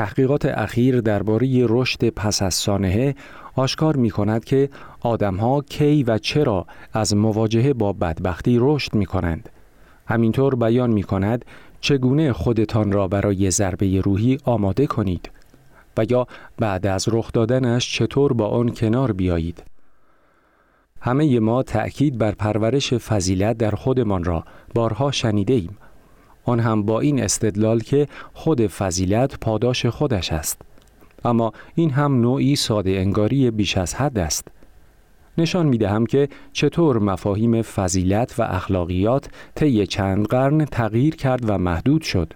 تحقیقات اخیر درباره رشد پس از سانحه آشکار می کند که آدمها کی و چرا از مواجهه با بدبختی رشد می کنند. همینطور بیان می کند چگونه خودتان را برای ضربه روحی آماده کنید و یا بعد از رخ دادنش چطور با آن کنار بیایید. همه ما تأکید بر پرورش فضیلت در خودمان را بارها شنیده ایم. آن هم با این استدلال که خود فضیلت پاداش خودش است. اما این هم نوعی ساده انگاری بیش از حد است. نشان می دهم که چطور مفاهیم فضیلت و اخلاقیات طی چند قرن تغییر کرد و محدود شد.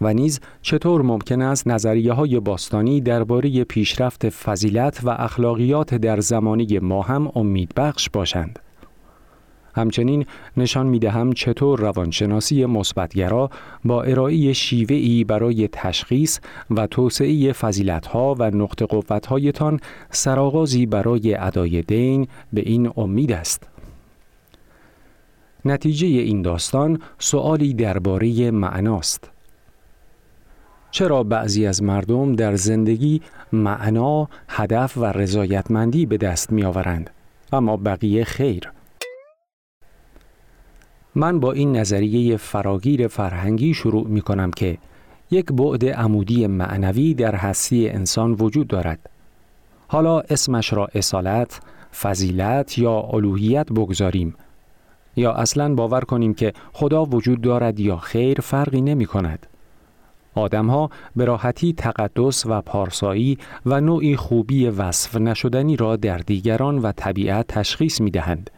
و نیز چطور ممکن است نظریه های باستانی درباره پیشرفت فضیلت و اخلاقیات در زمانی ما هم امیدبخش باشند. همچنین نشان می دهم چطور روانشناسی مثبتگرا با ارائه شیوهی برای تشخیص و توسعه فضیلتها و نقط قوتهایتان سرآغازی برای ادای دین به این امید است. نتیجه این داستان سؤالی درباره معناست. چرا بعضی از مردم در زندگی معنا، هدف و رضایتمندی به دست می آورند اما بقیه خیر؟ من با این نظریه فراگیر فرهنگی شروع می کنم که یک بعد عمودی معنوی در هستی انسان وجود دارد. حالا اسمش را اصالت، فضیلت یا الوهیت بگذاریم یا اصلا باور کنیم که خدا وجود دارد یا خیر فرقی نمی کند. آدمها به راحتی تقدس و پارسایی و نوعی خوبی وصف نشدنی را در دیگران و طبیعت تشخیص می دهند.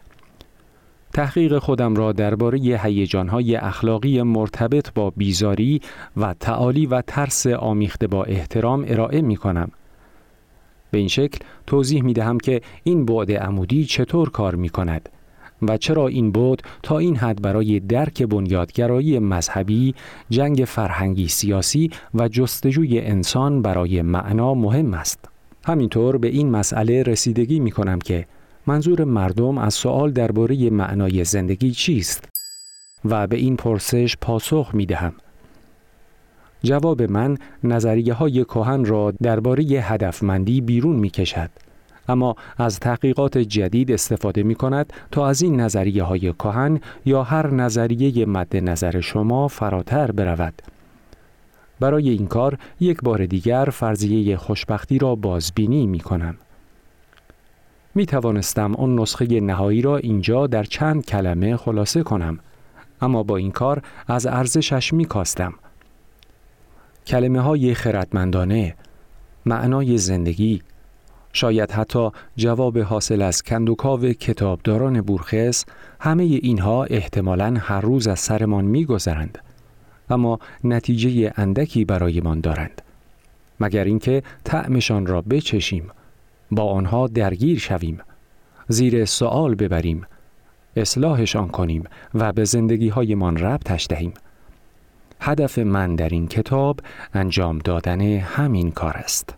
تحقیق خودم را درباره هیجانهای اخلاقی مرتبط با بیزاری و تعالی و ترس آمیخته با احترام ارائه می کنم. به این شکل توضیح می دهم که این بعد عمودی چطور کار می کند و چرا این بود تا این حد برای درک بنیادگرایی مذهبی، جنگ فرهنگی سیاسی و جستجوی انسان برای معنا مهم است. همینطور به این مسئله رسیدگی می کنم که منظور مردم از سوال درباره معنای زندگی چیست و به این پرسش پاسخ می دهم. جواب من نظریه های کهن را درباره هدفمندی بیرون می کشد. اما از تحقیقات جدید استفاده می کند تا از این نظریه های کهن یا هر نظریه مد نظر شما فراتر برود. برای این کار یک بار دیگر فرضیه خوشبختی را بازبینی می کنم. می توانستم آن نسخه نهایی را اینجا در چند کلمه خلاصه کنم اما با این کار از ارزشش می کاستم. کلمه های خردمندانه معنای زندگی شاید حتی جواب حاصل از کندوکاو کتابداران بورخس همه اینها احتمالا هر روز از سرمان میگذرند اما نتیجه اندکی برایمان دارند مگر اینکه طعمشان را بچشیم با آنها درگیر شویم. زیر سوال ببریم. اصلاحشان کنیم و به زندگی هایمان ربطش دهیم. هدف من در این کتاب انجام دادن همین کار است.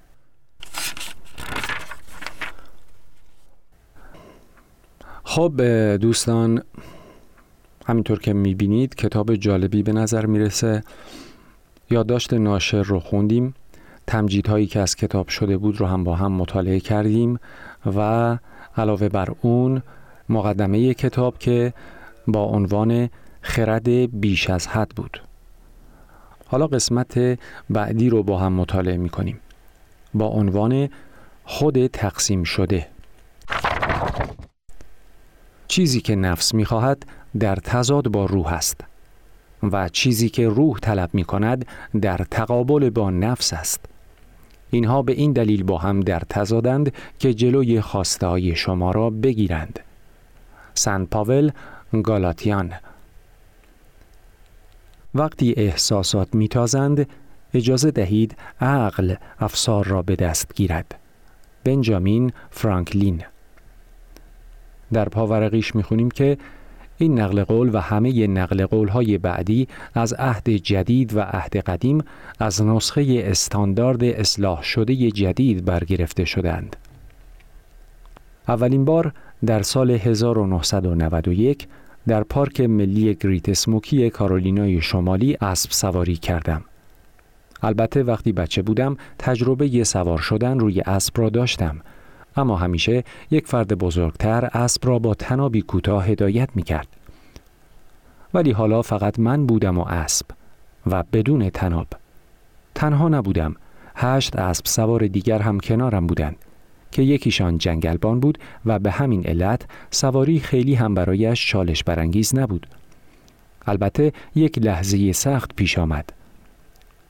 خب دوستان همینطور که می‌بینید کتاب جالبی به نظر می‌رسه. یادداشت ناشر رو خوندیم. تمجیدهایی که از کتاب شده بود رو هم با هم مطالعه کردیم و علاوه بر اون مقدمه کتاب که با عنوان خرد بیش از حد بود. حالا قسمت بعدی رو با هم مطالعه می کنیم با عنوان خود تقسیم شده. چیزی که نفس می خواهد در تضاد با روح است و چیزی که روح طلب می کند در تقابل با نفس است. اینها به این دلیل با هم در تضادند که جلوی خواسته های شما را بگیرند. سن پاول گالاتیان. وقتی احساسات میتازند اجازه دهید عقل افسار را به دست گیرد. بنجامین فرانکلین. در پاورقیش می‌خونیم که این نقل قول و همه نقل قول های بعدی از عهد جدید و عهد قدیم از نسخه استاندارد اصلاح شده جدید برگرفته شدند. اولین بار در سال 1991 در پارک ملی گریت اسموکی کارولینای شمالی اسب سواری کردم. البته وقتی بچه بودم تجربه سوار شدن روی اسب را داشتم اما همیشه یک فرد بزرگتر اسب را با تنابی کوتاه هدایت می کرد. ولی حالا فقط من بودم و اسب و بدون تناب. تنها نبودم. هشت اسب سوار دیگر هم کنارم بودند که یکیشان جنگلبان بود و به همین علت سواری خیلی هم برایش چالش برانگیز نبود. البته یک لحظه سخت پیش آمد.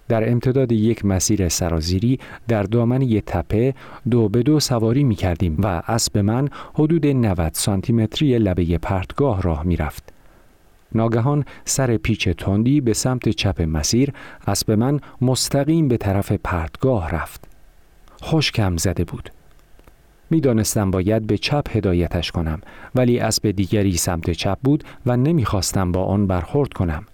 در امتداد یک مسیر سرازیری در دامن یک تپه دو به دو سواری می کردیم و اسب من حدود 90 سانتیمتری لبه پرتگاه راه می رفت. ناگهان سر پیچ تندی به سمت چپ مسیر اسب من مستقیم به طرف پرتگاه رفت. خوشکم زده بود. می‌دانستم باید به چپ هدایتش کنم ولی اسب دیگری سمت چپ بود و نمی‌خواستم با آن برخورد کنم.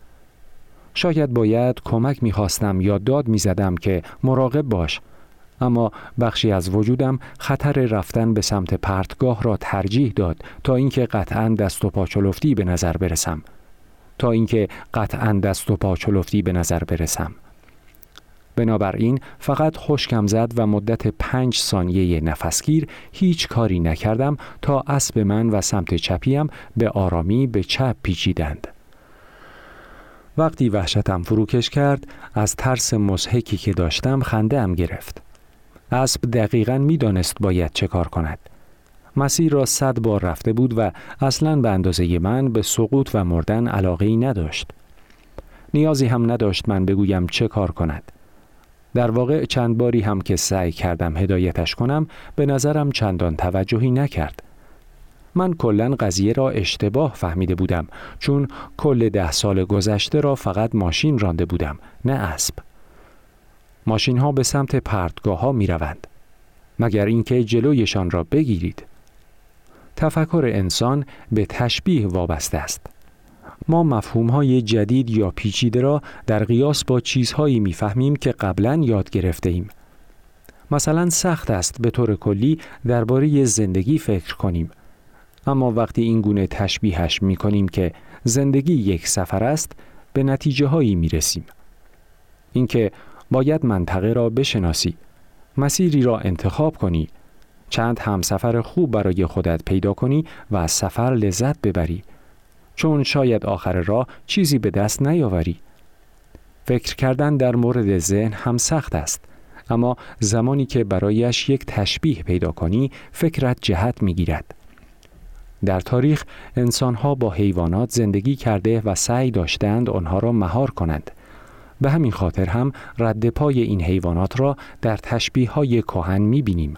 شاید باید کمک می‌خواستم یا داد می‌زدم که مراقب باش. اما بخشی از وجودم خطر رفتن به سمت پرتگاه را ترجیح داد تا اینکه قطعا دست و پاچلفتی به نظر برسم. تا اینکه قطعا دست و پاچلفتی به نظر برسم. بنابراین فقط خشکم زد و مدت پنج ثانیه نفسگیر هیچ کاری نکردم تا اسب من و سمت چپیم به آرامی به چپ پیچیدند. وقتی وحشتم فروکش کرد از ترس مسحکی که داشتم خنده ام گرفت. اسب دقیقا می‌دانست باید چه کار کند. مسیر را صد بار رفته بود و اصلا به اندازه من به سقوط و مردن علاقه ای نداشت. نیازی هم نداشت من بگویم چه کار کند. در واقع چند باری هم که سعی کردم هدایتش کنم به نظرم چندان توجهی نکرد. من کلا قضیه را اشتباه فهمیده بودم چون کل ده سال گذشته را فقط ماشین رانده بودم نه اسب. ماشین ها به سمت پرتگاه ها می روند. مگر اینکه جلویشان را بگیرید. تفکر انسان به تشبیه وابسته است. ما مفهوم های جدید یا پیچیده را در قیاس با چیزهایی می‌فهمیم که قبلا یاد گرفته ایم. مثلا سخت است به طور کلی درباره زندگی فکر کنیم اما وقتی این گونه تشبیهش می کنیم که زندگی یک سفر است به نتیجه هایی می رسیم. اینکه باید منطقه را بشناسی مسیری را انتخاب کنی چند همسفر خوب برای خودت پیدا کنی و از سفر لذت ببری. چون شاید آخر راه چیزی به دست نیاوری. فکر کردن در مورد ذهن هم سخت است اما زمانی که برایش یک تشبیه پیدا کنی فکرت جهت می‌گیرد. در تاریخ انسانها با حیوانات زندگی کرده و سعی داشتند آنها را مهار کنند به همین خاطر هم رد پای این حیوانات را در تشبیه های کهن می بینیم.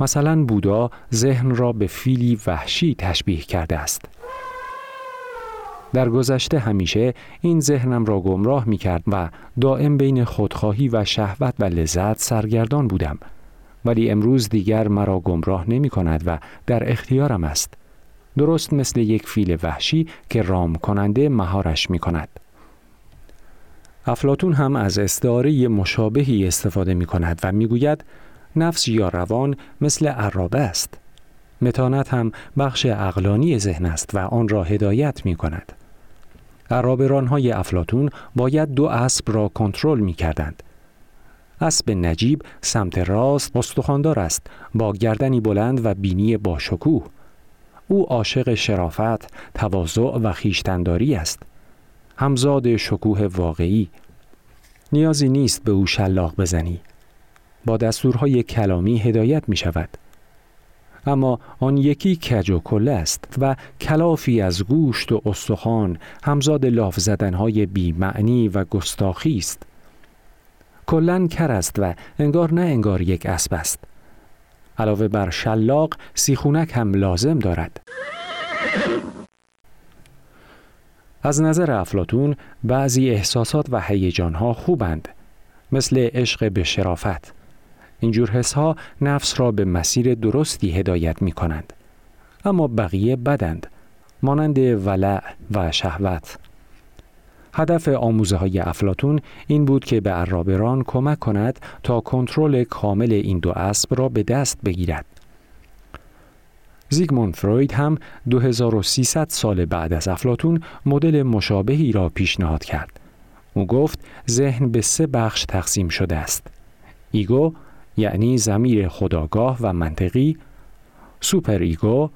مثلا بودا ذهن را به فیلی وحشی تشبیه کرده است. در گذشته همیشه این ذهنم را گمراه می کرد و دائم بین خودخواهی و شهوت و لذت سرگردان بودم ولی امروز دیگر مرا گمراه نمی کند و در اختیارم است. درست مثل یک فیل وحشی که رام کننده مهارش می کند. افلاتون هم از استعاره مشابهی استفاده می کند و می گوید نفس یا روان مثل عرابه است. متانت هم بخش اقلانی ذهن است و آن را هدایت می کند. عرابران های افلاتون باید دو اسب را کنترل می کردند. اسب نجیب سمت راست استخواندار است با گردنی بلند و بینی با شکوه او عاشق شرافت، تواضع و خیشتنداری است. همزاد شکوه واقعی. نیازی نیست به او شلاق بزنی. با دستورهای کلامی هدایت می شود. اما آن یکی کج و کله است و کلافی از گوشت و استخوان همزاد لاف زدنهای بیمعنی و گستاخی است. کلا کر است و انگار نه انگار یک اسب است. علاوه بر شلاق سیخونک هم لازم دارد. از نظر افلاتون بعضی احساسات و هیجانها خوبند مثل عشق به شرافت. اینجور حسها نفس را به مسیر درستی هدایت می کنند اما بقیه بدند مانند ولع و شهوت. هدف آموزه های افلاتون این بود که به عرابران کمک کند تا کنترل کامل این دو اسب را به دست بگیرد. زیگموند فروید هم 2300 سال بعد از افلاتون مدل مشابهی را پیشنهاد کرد. او گفت ذهن به سه بخش تقسیم شده است. ایگو یعنی ضمیر خودآگاه و منطقی، سوپر ایگو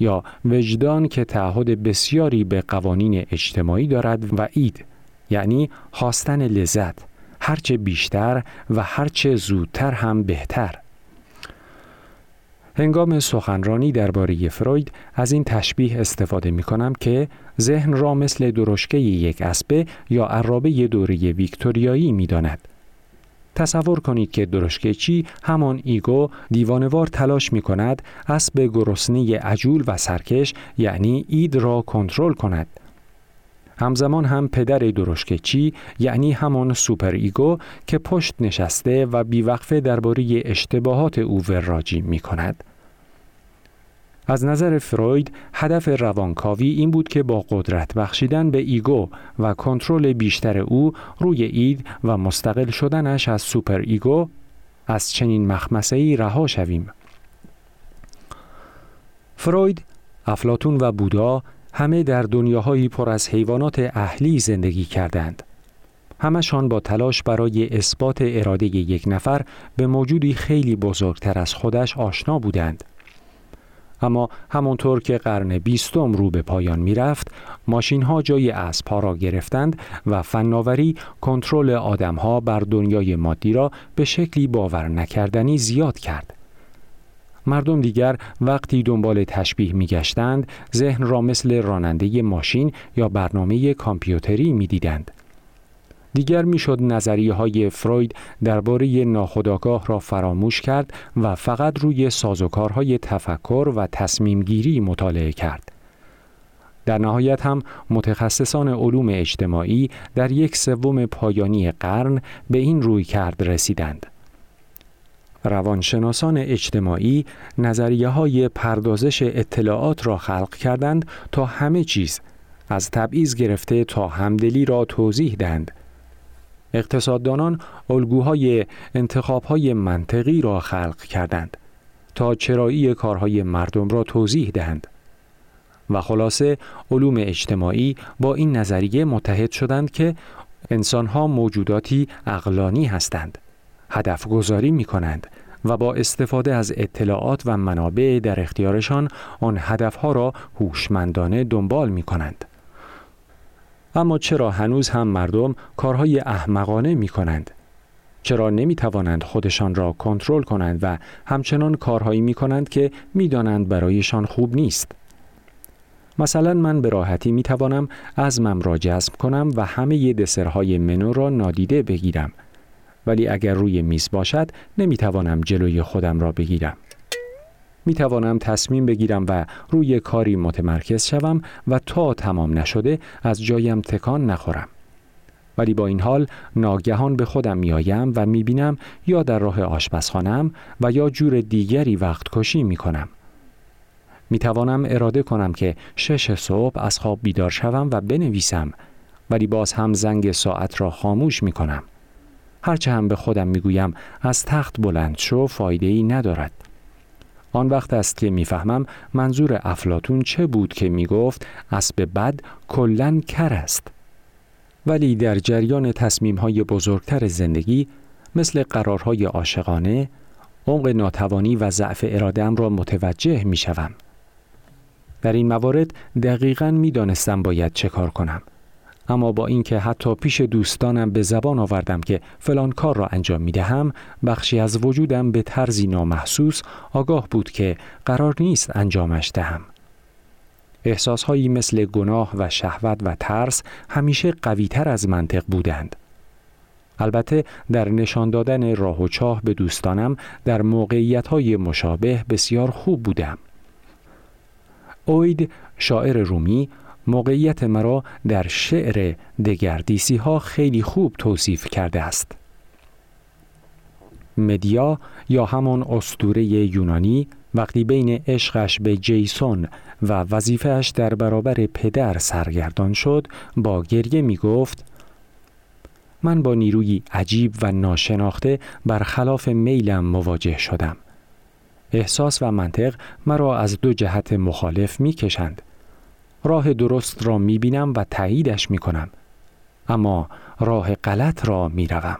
یا وجدان که تعهد بسیاری به قوانین اجتماعی دارد و اید یعنی خواستن لذت هرچه بیشتر و هرچه زودتر هم بهتر هنگام سخنرانی درباره فروید از این تشبیه استفاده می کنم که ذهن را مثل درشکه یک اسبه یا ارابه دوره ویکتوریایی می داند. تصور کنید که درشکه چی همان ایگو دیوانه‌وار تلاش می کند اسب گرسنه عجول و سرکش یعنی اید را کنترل کند همزمان هم پدر درشکه چی یعنی همان سوپر ایگو که پشت نشسته و بیوقفه درباره اشتباهات او وراجی می کند. از نظر فروید هدف روانکاوی این بود که با قدرت بخشیدن به ایگو و کنترل بیشتر او روی اید و مستقل شدنش از سوپر ایگو از چنین مخمصه رها شویم. فروید، افلاطون و بودا همه در دنیاهایی پر از حیوانات اهلی زندگی کردند. همشان با تلاش برای اثبات اراده یک نفر به موجودی خیلی بزرگتر از خودش آشنا بودند. اما همانطور که قرن بیستم رو به پایان می رفت، ماشین ها جای اسبها را گرفتند و فناوری کنترل آدم ها بر دنیای مادی را به شکلی باور نکردنی زیاد کرد. مردم دیگر وقتی دنبال تشبیه می گشتند ذهن را مثل راننده ماشین یا برنامه کامپیوتری می دیدند. دیگر می‌شد نظریه های فروید درباره ناخودآگاه را فراموش کرد و فقط روی سازوکارهای تفکر و تصمیم گیری مطالعه کرد. در نهایت هم متخصصان علوم اجتماعی در یک سوم پایانی قرن به این روی کرد رسیدند. روانشناسان اجتماعی نظریه های پردازش اطلاعات را خلق کردند تا همه چیز از تبعیض گرفته تا همدلی را توضیح دهند. اقتصاددانان الگوهای انتخابهای منطقی را خلق کردند تا چرایی کارهای مردم را توضیح دهند. و خلاصه علوم اجتماعی با این نظریه متحد شدند که انسانها موجوداتی اقلانی هستند. هدف گذاری می کنند و با استفاده از اطلاعات و منابع در اختیارشان آن هدفها را هوشمندانه دنبال می کنند. اما چرا هنوز هم مردم کارهای احمقانه می کنند؟ چرا نمی توانند خودشان را کنترل کنند و همچنان کارهایی می کنند که می دانند برایشان خوب نیست؟ مثلا من به راحتی می توانم عزمم را جذب کنم و همه دسرهای منو را نادیده بگیرم ولی اگر روی میز باشد نمی توانم جلوی خودم را بگیرم. می توانم تصمیم بگیرم و روی کاری متمرکز شوم و تا تمام نشده از جایم تکان نخورم. ولی با این حال ناگهان به خودم میآیم و می بینم یا در راه آشپزخانم و یا جور دیگری وقت کشی می کنم. می توانم اراده کنم که شش صبح از خواب بیدار شوم و بنویسم ولی باز هم زنگ ساعت را خاموش می کنم. هرچه هم به خودم می‌گویم از تخت بلند شو فایده ای ندارد. آن وقت است که می‌فهمم منظور افلاتون چه بود که می‌گفت اسب بد کلن کر است. ولی در جریان تصمیم های بزرگتر زندگی مثل قرارهای عاشقانه عمق ناتوانی و ضعف ارادم را متوجه می شوم. در این موارد دقیقا می دانستم باید چه کار کنم. اما با اینکه حتی پیش دوستانم به زبان آوردم که فلان کار را انجام می دهم بخشی از وجودم به طرزی نامحسوس آگاه بود که قرار نیست انجامش دهم. احساسهایی مثل گناه و شهوت و ترس همیشه قویتر از منطق بودند. البته در نشان دادن راه و چاه به دوستانم در موقعیت های مشابه بسیار خوب بودم. اوید شاعر رومی موقعیت مرا در شعر دگردیسی ها خیلی خوب توصیف کرده است. مدیا یا همان استوره یونانی وقتی بین عشقش به جیسون و وظیفهش در برابر پدر سرگردان شد با گریه می گفت من با نیروی عجیب و ناشناخته برخلاف میلم مواجه شدم. احساس و منطق مرا از دو جهت مخالف می کشند. راه درست را می بینم و تاییدش می کنم. اما راه غلط را می روم.